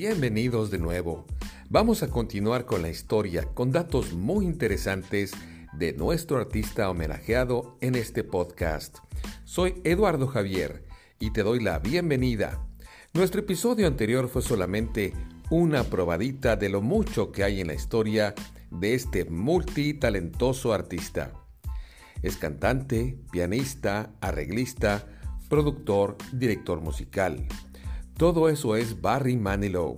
Bienvenidos de nuevo. Vamos a continuar con la historia con datos muy interesantes de nuestro artista homenajeado en este podcast. Soy Eduardo Javier y te doy la bienvenida. Nuestro episodio anterior fue solamente una probadita de lo mucho que hay en la historia de este multitalentoso artista. Es cantante, pianista, arreglista, productor, director musical. Todo eso es Barry Manilow.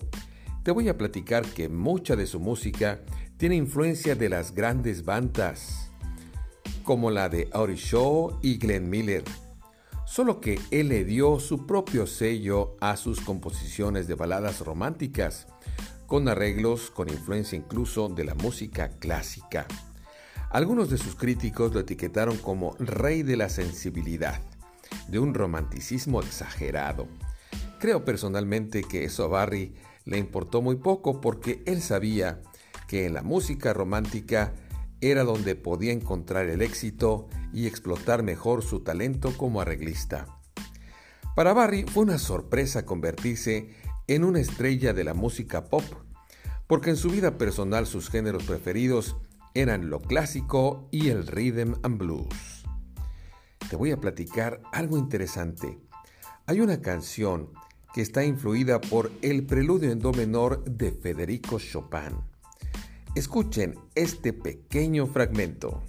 Te voy a platicar que mucha de su música tiene influencia de las grandes bandas, como la de Audie Shaw y Glenn Miller. Solo que él le dio su propio sello a sus composiciones de baladas románticas, con arreglos con influencia incluso de la música clásica. Algunos de sus críticos lo etiquetaron como rey de la sensibilidad de un romanticismo exagerado. Creo personalmente que eso a Barry le importó muy poco porque él sabía que en la música romántica era donde podía encontrar el éxito y explotar mejor su talento como arreglista. Para Barry fue una sorpresa convertirse en una estrella de la música pop, porque en su vida personal sus géneros preferidos eran lo clásico y el rhythm and blues te voy a platicar algo interesante. Hay una canción que está influida por el preludio en do menor de Federico Chopin. Escuchen este pequeño fragmento.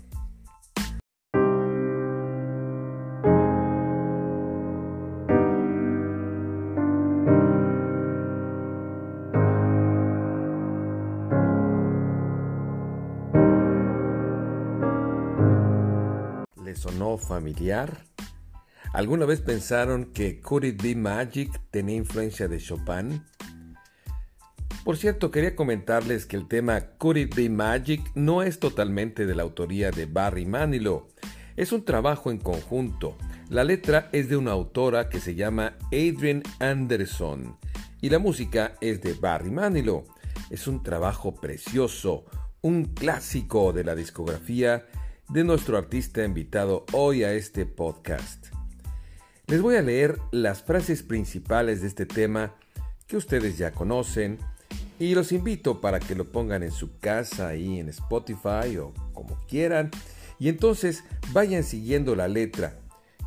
sonó familiar? ¿Alguna vez pensaron que Could It Be Magic tenía influencia de Chopin? Por cierto, quería comentarles que el tema Could It Be Magic no es totalmente de la autoría de Barry Manilow. Es un trabajo en conjunto. La letra es de una autora que se llama Adrian Anderson y la música es de Barry Manilow. Es un trabajo precioso, un clásico de la discografía de nuestro artista invitado hoy a este podcast. Les voy a leer las frases principales de este tema que ustedes ya conocen y los invito para que lo pongan en su casa ahí en Spotify o como quieran y entonces vayan siguiendo la letra.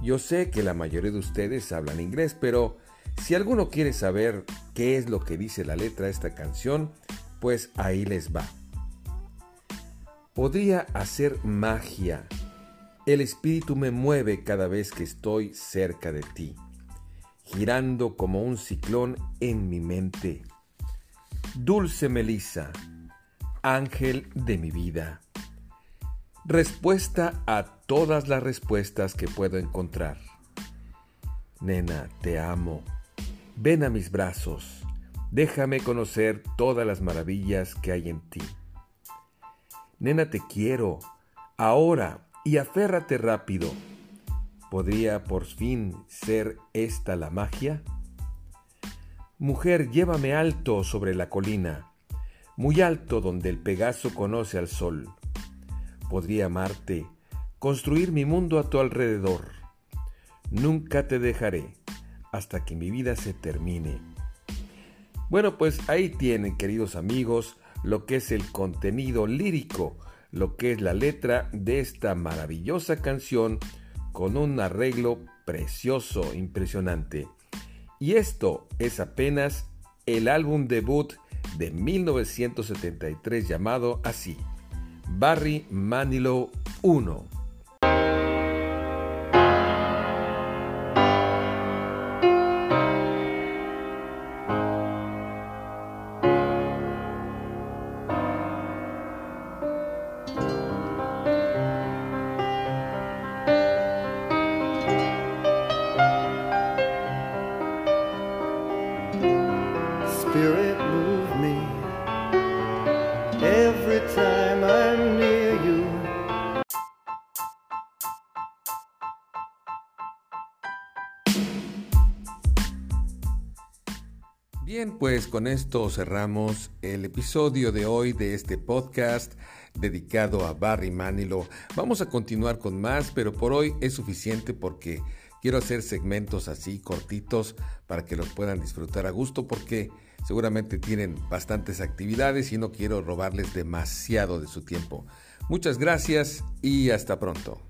Yo sé que la mayoría de ustedes hablan inglés, pero si alguno quiere saber qué es lo que dice la letra de esta canción, pues ahí les va. Podría hacer magia. El espíritu me mueve cada vez que estoy cerca de ti, girando como un ciclón en mi mente. Dulce Melisa, ángel de mi vida. Respuesta a todas las respuestas que puedo encontrar. Nena, te amo. Ven a mis brazos. Déjame conocer todas las maravillas que hay en ti. Nena, te quiero, ahora, y aférrate rápido. ¿Podría por fin ser esta la magia? Mujer, llévame alto sobre la colina, muy alto donde el Pegaso conoce al sol. Podría amarte, construir mi mundo a tu alrededor. Nunca te dejaré hasta que mi vida se termine. Bueno, pues ahí tienen, queridos amigos, lo que es el contenido lírico, lo que es la letra de esta maravillosa canción con un arreglo precioso, impresionante. Y esto es apenas el álbum debut de 1973 llamado así, Barry Manilow 1. Bien, pues con esto cerramos el episodio de hoy de este podcast dedicado a Barry Manilow. Vamos a continuar con más, pero por hoy es suficiente porque Quiero hacer segmentos así cortitos para que los puedan disfrutar a gusto porque seguramente tienen bastantes actividades y no quiero robarles demasiado de su tiempo. Muchas gracias y hasta pronto.